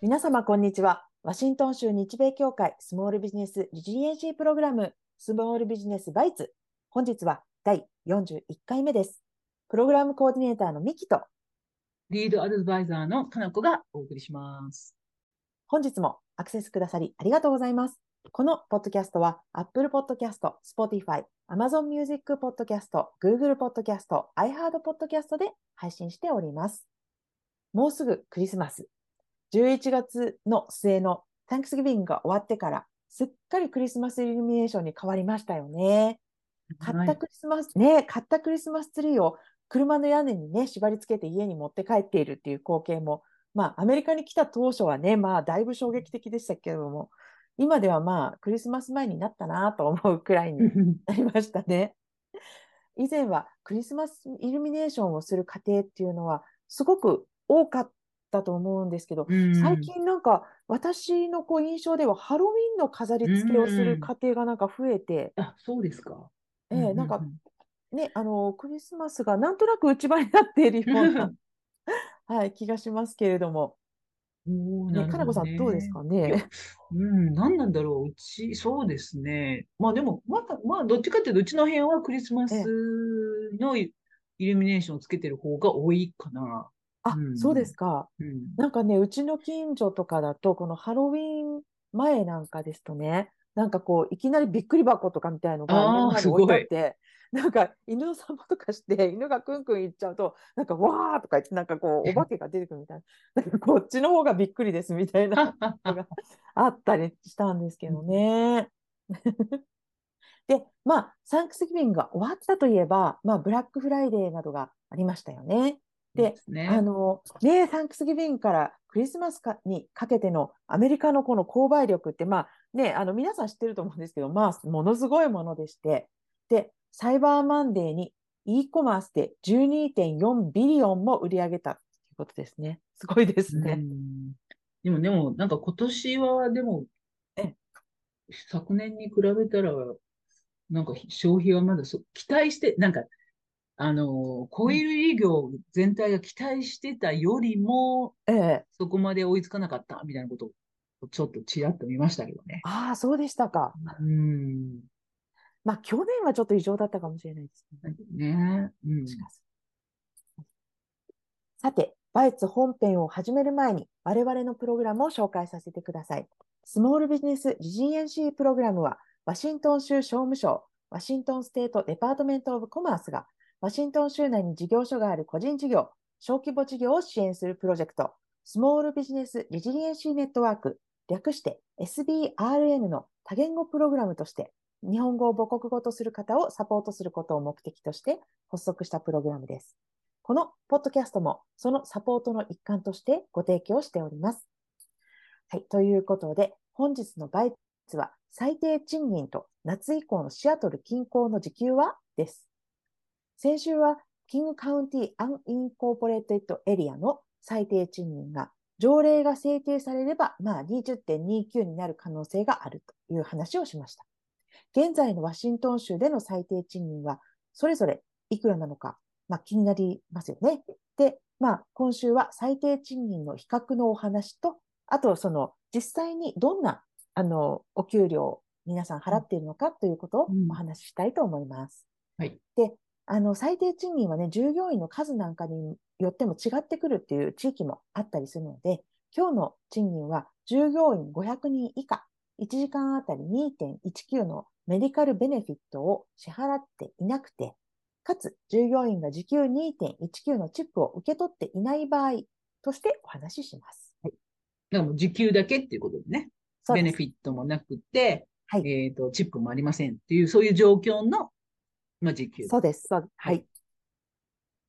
皆様、こんにちは。ワシントン州日米協会スモールビジネスリジリエンシープログラムスモールビジネスバイツ。本日は第41回目です。プログラムコーディネーターのミキとリードアドバイザーのかなこがお送りします。本日もアクセスくださりありがとうございます。このポッドキャストは Apple Podcast、Spotify、Amazon Music Podcast、Google Podcast、iHeart Podcast で配信しております。もうすぐクリスマス。11月の末の Thanksgiving が終わってから、すっかりクリスマスイルミネーションに変わりましたよね。買ったクリスマス、ね、買ったクリスマスツリーを車の屋根にね、縛り付けて家に持って帰っているっていう光景も、まあ、アメリカに来た当初はね、まあ、だいぶ衝撃的でしたけれども、今ではまあ、クリスマス前になったなと思うくらいに なりましたね。以前はクリスマスイルミネーションをする家庭っていうのは、すごく多かったと思うんですけど、うん最近なんか私のこう印象ではハロウィンの飾り付けをする家庭がなんか増えて、あ、そうですか。ええなんかね、あのクリスマスがなんとなく内場になっているような、はい、気がしますけれども、うん、ね、かなこさんどうですかいやね。うん、何なんだろう。うち、そうですね。まあでも、まだ、まあ、どっちかっていうと、うちの辺はクリスマスのイイルミネーションをつけてる方が多いかな。あ、うんそうですか。うん。なんかね、うちの近所とかだと、このハロウィン前なんかですとね、なんかこう、いきなりびっくり箱とかみたいのがあー目の前に置いてあっすて、なんか犬の散歩とかして、犬がクンクン行っちゃうと、なんかわーとか言って、なんかこう、お化けが出てくるみたいな、なんかこっちの方がびっくりですみたいな のがあったりしたんですけどね。で、まあ、サンクスギビングが終わったといえば、まあ、ブラックフライデーなどがありましたよね。でね。あのね、サンクスギビングからクリスマスかにかけてのアメリカのこの購買力って、まあね、あの皆さん知ってると思うんですけど、まあ、ものすごいものでして、で、サイバーマンデーに e コマースで12.4 billion も売り上げたということですね。すごいですうね。んでも、でも、なんか今年は、でもえ、昨年に比べたら、なんか消費はまだそ期待して、なんか、あの、コイル医業全体が期待してたよりも、ええ。そこまで追いつかなかったみたいなことをちょっとちらっと見ましたけどね。ああ、そうでしたか。うん。まあ、去年はちょっと異常だったかもしれないですね。ねうんさて、バイツ本編を始める前に我々のプログラムを紹介させてください。Small Business Resiliency Program は、ワシントン州商務省、 Washington State Department of Commerce が、ワシントン州内に事業所がある個人事業、小規模事業を支援するプロジェクト、 Small Business Resiliency Network、略して SBRN の多言語プログラムとして、日本語を母国語とする方をサポートすることを目的として発足したプログラムです。このポッドキャストもそのサポートの一環としてご提供しております。はい。ということで、本日の Bites は最低賃金と夏以降のシアトル近郊の時給はです。先週は King County Unincorporated Area の最低賃金が条例が制定されれば、まあ20.29になる可能性があるという話をしました。現在のワシントン州での最低賃金はそれぞれいくらなのか、まあ、気になりますよね。で、まあ、今週は最低賃金の比較のお話と、あとその実際にどんなあのお給料を皆さん払っているのかということをうんお話ししたいと思います。はい。で、あの最低賃金はね、従業員の数なんかによっても違ってくるっていう地域もあったりするので、今日の賃金は従業員500人以下、1時間あたり2.19のメディカルベネフィットを支払っていなくて、かつ従業員が時給2.19のチップを受け取っていない場合としてお話しします。だからもう時給だけっていうことでね。そうですベネフィットもなくて、はいえっと、チップもありませんっていう、そういう状況の、まあ、時給。そうです。そうはい。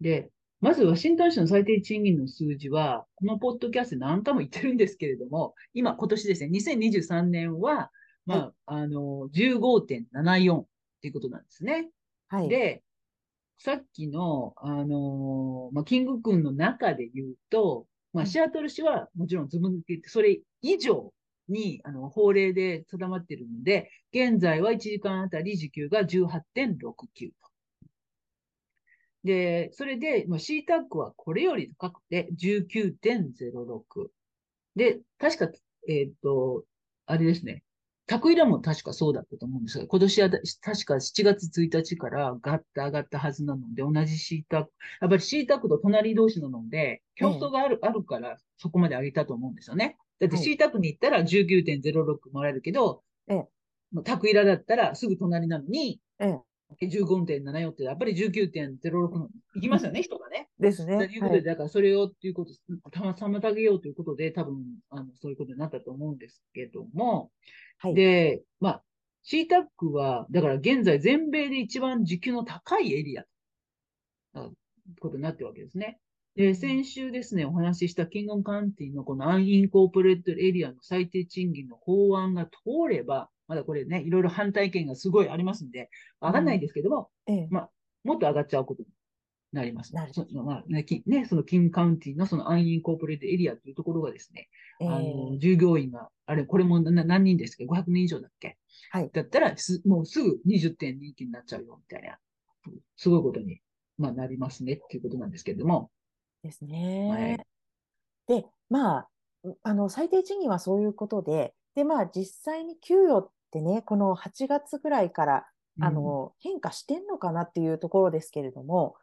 で、まずワシントン州の最低賃金の数字は、このポッドキャストで何回も言ってるんですけれども、今、今年ですね、2023年は、まあ、あの、15.74っていうことなんですね。はい。で、さっきの、あのまあ、キング君の中で言うと、まあ、うんシアトル市はもちろんズブ抜けて、それ以上に、あの、法令で定まっているので、現在は1時間あたり時給が18.69と。で、それで、まあ、C タックはこれより高くて19.06。で、確か、えっ、と、あれですね。タクイラも確かそうだったと思うんですが、今年は確か7月1日からガッと上がったはずなので、同じ C タック、やっぱり C タックと隣同士なので、競争がある、あるからそこまで上げたと思うんですよね。だって C タックに行ったら19.06もらえるけど、ええタクイラだったらすぐ隣なのに、ええ。15.74って、やっぱり19.06いきますよね、人がね。ですね。ということで、だからそれをっていうこと、たま妨げようということで、多分、あの、そういうことになったと思うんですけども、はい。で、まあ、CTAC は、だから現在全米で一番時給の高いエリアと、ことになってるわけですね。で、先週ですね、お話ししたキングオンカウンティのこのアンインコーポレートエリアの最低賃金の法案が通れば、まだこれね、いろいろ反対意見がすごいありますんで、上がんないんですけども、ええ。まあ、もっと上がっちゃうことになります。なるそまあねきね、そのキングカウンティのそのアンインコーポレートエリアというところがですね、ええあの、従業員が、あれ、これもな何人ですか ?500 人以上だっけ？はい。だったらす、もうすぐ20.2期になっちゃうよ、みたいな、すごいことに、まあ、なりますねっていうことなんですけれども、ですはねい。で、まあ、あの、最低賃金はそういうことで、で、まあ、実際に給与ってね、この8月ぐらいから、あの、変化してんのかなっていうところですけれども、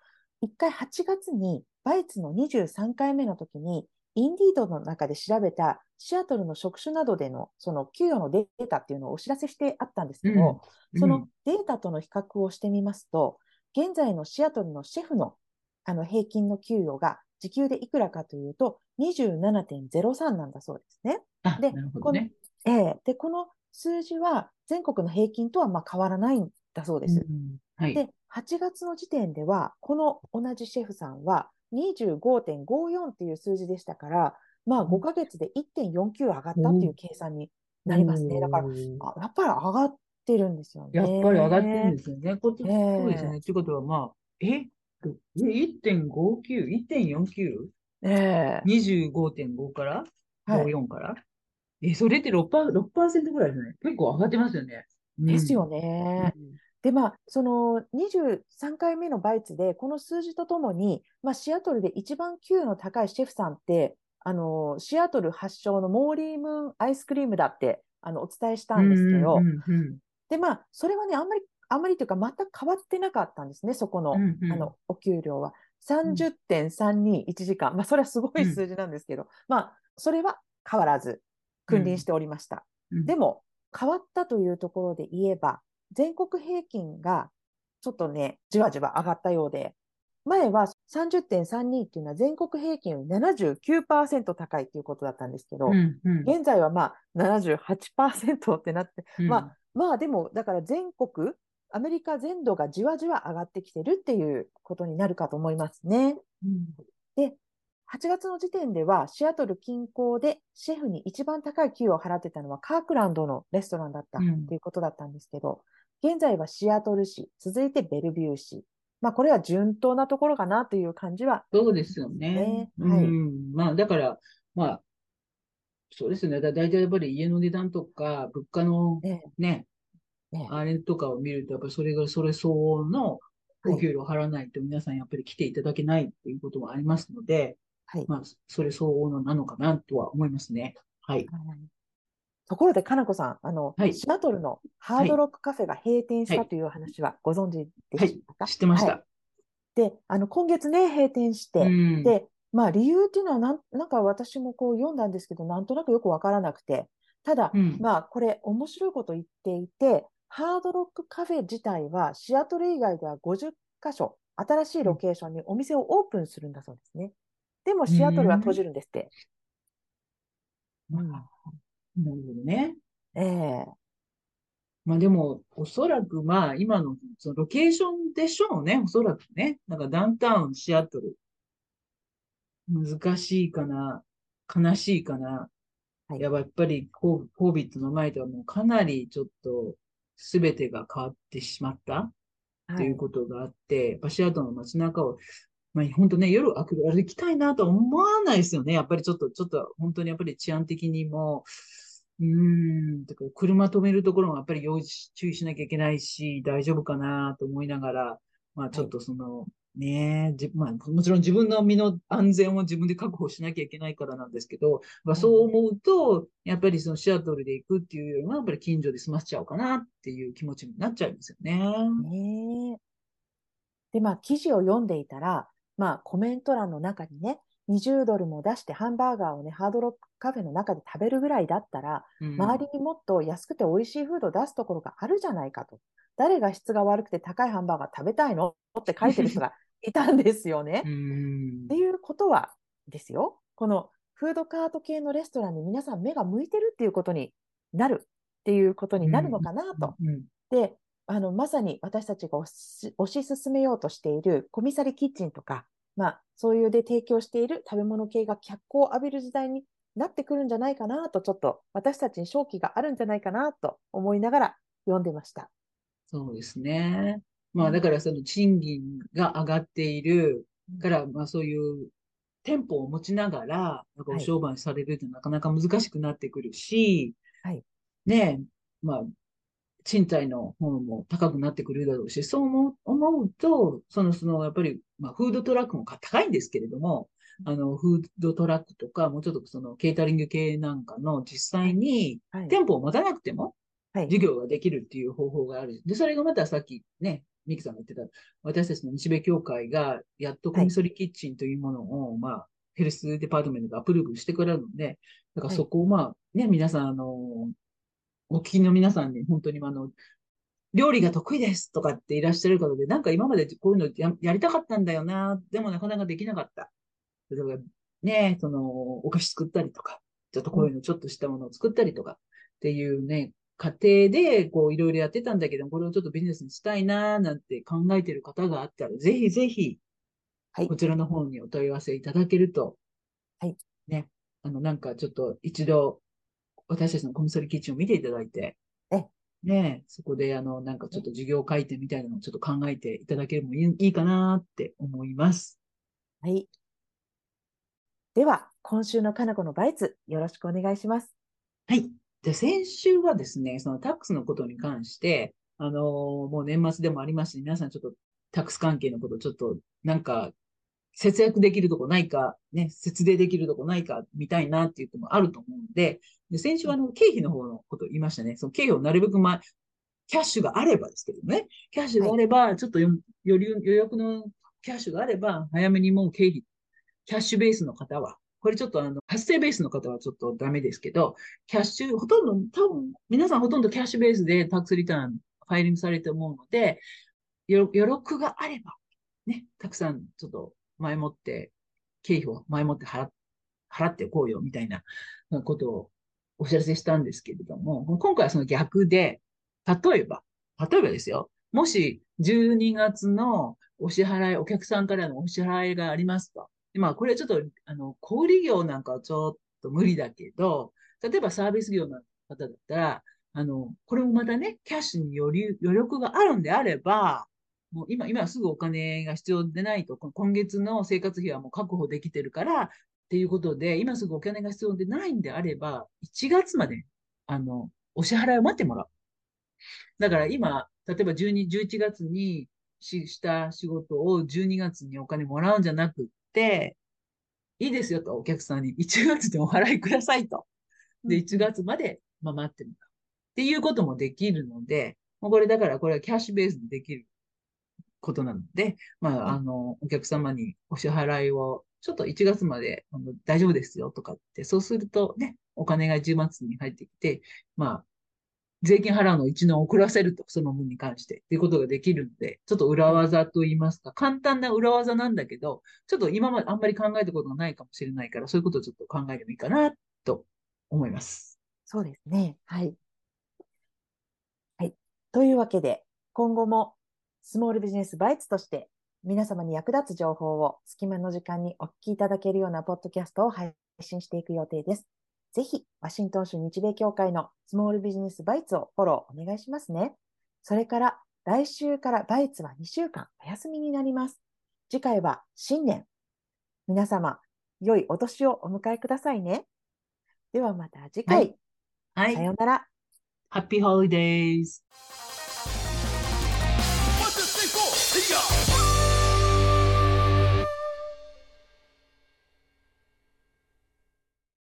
一回8月にバイツの23回目の時に、インディードの中で調べたシアトルの職種などでのその給与のデータっていうのをお知らせしてあったんですけど、うんそのデータとの比較をしてみますと、現在のシアトルのシェフのあの平均の給与が時給でいくらかというと27.03なんだそうですね。あ、でなるほどね。ええで、この数字は全国の平均とはまあ変わらないんだそうです。うんはい。で、8月の時点では、この同じシェフさんは25.54っていう数字でしたから、まあ5ヶ月で1.49上がったっていう計算になりますね。だから、やっぱり上がってるんですよね。やっぱり上がってるんですよね。こええそうですね。ということは、まあ、え？え ?1.59、1.49?25.5 ええから？はい。54から？え、それって6%、6%ぐらいですね。結構上がってますよね。うんですようね。んで、まあ、その23回目のバイツで、この数字とともに、まあ、シアトルで一番給与の高いシェフさんって、あのシアトル発祥のモーリームーンアイスクリームだってあのお伝えしたんですけど、うんうんうんで、まあ、それはね、あんまり、あんまりというか、全く変わってなかったんですね、そこの、うんうんあのお給料は。30.32、1時間。まあ、それはすごい数字なんですけど、まあ、それは変わらず、君臨しておりました。うん。でも、変わったというところで言えば、全国平均がちょっとね、じわじわ上がったようで、前は30.32っていうのは全国平均より79%高いっていうことだったんですけど、うんうん。現在はまあ78%ってなって、うん。まあ、まあでも、だから全国、アメリカ全土がじわじわ上がってきてるっていうことになるかと思いますね。うん。で、8月の時点では、シアトル近郊でシェフに一番高い給与を払ってたのはカークランドのレストランだったうんということだったんですけど、現在はシアトル市、続いてベルビュー市。まあ、これは順当なところかなという感じは、そうですよね。ねはいうん。まあ、だから、まあ、そうですね。だ、だいたいやっぱり家の値段とか、物価のね、ね、ねあれとかを見ると、やっぱりそれが、それ相応のお給料を払わないと皆さんやっぱり来ていただけないっていうこともありますので、はい。まあ、それ相応のなのかなとは思いますね。はい。はいところで、かなこさん、あの、はいシアトルのハードロックカフェが閉店したという話はご存知でしたか、知ってましはいた。で、あの、今月ね、閉店して、うん。で、まあ理由っていうのはなん、なんか私もこう読んだんですけど、なんとなくよくわからなくて、ただ、うんまあこれ面白いこと言っていて、ハードロックカフェ自体はシアトル以外では50カ所、新しいロケーションにお店をオープンするんだそうですね。でもシアトルは閉じるんですって。うんなるほどね。ええまあでも、おそらくまあ今のそのロケーションでしょうね。おそらくね。なんかダウンタウン、シアトル。難しいかな。悲しいかな。はいやっぱりコー COVID の前とはもうかなりちょっと全てが変わってしまったっていうことがあって、やっぱシアトルの街中を、まあ本当ね、夜歩く歩きたいなとは思わないですよね。やっぱりちょっと、ちょっと本当にやっぱり治安的にも、うん、だか車止めるところもやっぱり用意注意しなきゃいけないし、大丈夫かなと思いながら、まあちょっとその、ねじまあ、もちろん自分の身の安全を自分で確保しなきゃいけないからなんですけど、まあ、そう思うと、やっぱりそのシアトルで行くっていうよりは、やっぱり近所で済ませちゃおうかなっていう気持ちになっちゃいますよね。ねで、まあ、記事を読んでいたら、まあ、コメント欄の中にね、20ドルも出してハンバーガーをね、ハードロックカフェの中で食べるぐらいだったら、うん周りにもっと安くて美味しいフードを出すところがあるじゃないかと。誰が質が悪くて高いハンバーガー食べたいの？って書いてる人が いたんですよね。うんっていうことはですよ、このフードカート系のレストランに皆さん目が向いてるっていうことになるっていうことになるのかなと。うんで、あのまさに私たちが推し進めようとしているコミサリキッチンとか、まあ、そういうで提供している食べ物系が脚光を浴びる時代になってくるんじゃないかなと、ちょっと私たちに勝機があるんじゃないかなと思いながら読んでました。そうですね。まあだからその賃金が上がっているから、まあそういう店舗を持ちながら、なんかお商売されるってなかなか難しくなってくるし、はいねえ、まあ賃貸の方も高くなってくるだろうし、そう思う思うと、その、その、やっぱり、まあフードトラックもか高いんですけれども、あの、フードトラックとか、もうちょっとそのケータリング系なんかの実際にはい。店舗を持たなくても、はい。授業ができるっていう方法がある。で、それがまたさっきね、ミキさんが言ってた、私たちの日米協会が、やっとコミソリキッチンというものを、まあ、ヘルスデパートメントがアプローブしてくれるので、だからそこをまあ、ね、皆さん、あの、お聞きの皆さんに本当にあの、料理が得意ですとかっていらっしゃる方で、なんか今までこういうのややりたかったんだよな、でもなかなかできなかった。例えばね、その、お菓子作ったりとか、ちょっとこういうのちょっとしたものを作ったりとかっていうね、過程で、こう、いろいろやってたんだけど、これをちょっとビジネスにしたいな、なんて考えてる方があったら、ぜひぜひ、はいこちらの方にお問い合わせいただけると、はい。ね、あの、なんかちょっと一度、私たちのコミソリキッチンを見ていただいて、えね、そこで、あの、なんかちょっと授業回転みたいなのをちょっと考えていただければいいいいかなって思います。はい。では、今週のかなこのバイツ、よろしくお願いします。はい。で、先週はですね、そのタックスのことに関して、あのーもう年末でもありますし、皆さんちょっとタックス関係のこと、ちょっとなんか節約できるとこないか、ね、節税できるとこないか、みたいなっていうのもあると思うんで、で先週はあの経費の方のことを言いましたね。その経費をなるべくまあ、キャッシュがあればですけどね、キャッシュがあれば、ちょっとよ余裕余力のキャッシュがあれば、早めにもう経費、キャッシュベースの方は、これちょっとあの、発生ベースの方はちょっとダメですけど、キャッシュ、ほとんど、多分、皆さんほとんどキャッシュベースでタックスリターン、ファイリングされて思うので、よ余力があれば、ね、たくさんちょっと前もって、経費を前もって払っておこうよ、みたいなことをお知らせしたんですけれども、今回はその逆で、例えば、例えばですよ、もし12月のお支払い、お客さんからのお支払いがありますと。まあ、これはちょっと、あの、小売業なんかはちょっと無理だけど、例えばサービス業の方だったら、あの、これもまたね、キャッシュに余裕余力があるんであれば、もう今、今すぐお金が必要でないと、今月の生活費はもう確保できてるから、っていうことで、今すぐお金が必要でないんであれば、1月まで、あの、お支払いを待ってもらう。だから今、例えば12、11月にしした仕事を12月にお金もらうんじゃなくって、いいですよと、お客さんに1月でお払いくださいと。で、1月まで、まあ、待ってもらう。っていうこともできるので、もうこれだからこれはキャッシュベースでできることなので、まあ、あの、お客様にお支払いをちょっと1月まであの大丈夫ですよとかって、そうするとね、お金が10月に入ってきて、まあ、税金払うのを1年遅らせると、その分に関して、っていうことができるので、ちょっと裏技と言いますか、簡単な裏技なんだけど、ちょっと今まであんまり考えたことがないかもしれないから、そういうことをちょっと考えてもいいかな、と思います。そうですね。はい。はい。というわけで、今後もスモールビジネスバイツとして皆様に役立つ情報を隙間の時間にお聞きいただけるようなポッドキャストを配信していく予定です。ぜひ、ワシントン州日米協会のスモールビジネスバイツをフォローお願いしますね。それから、来週からバイツは2週間お休みになります。次回は新年。皆様、良いお年をお迎えくださいね。ではまた次回。はい。さようなら。Happy Holidays!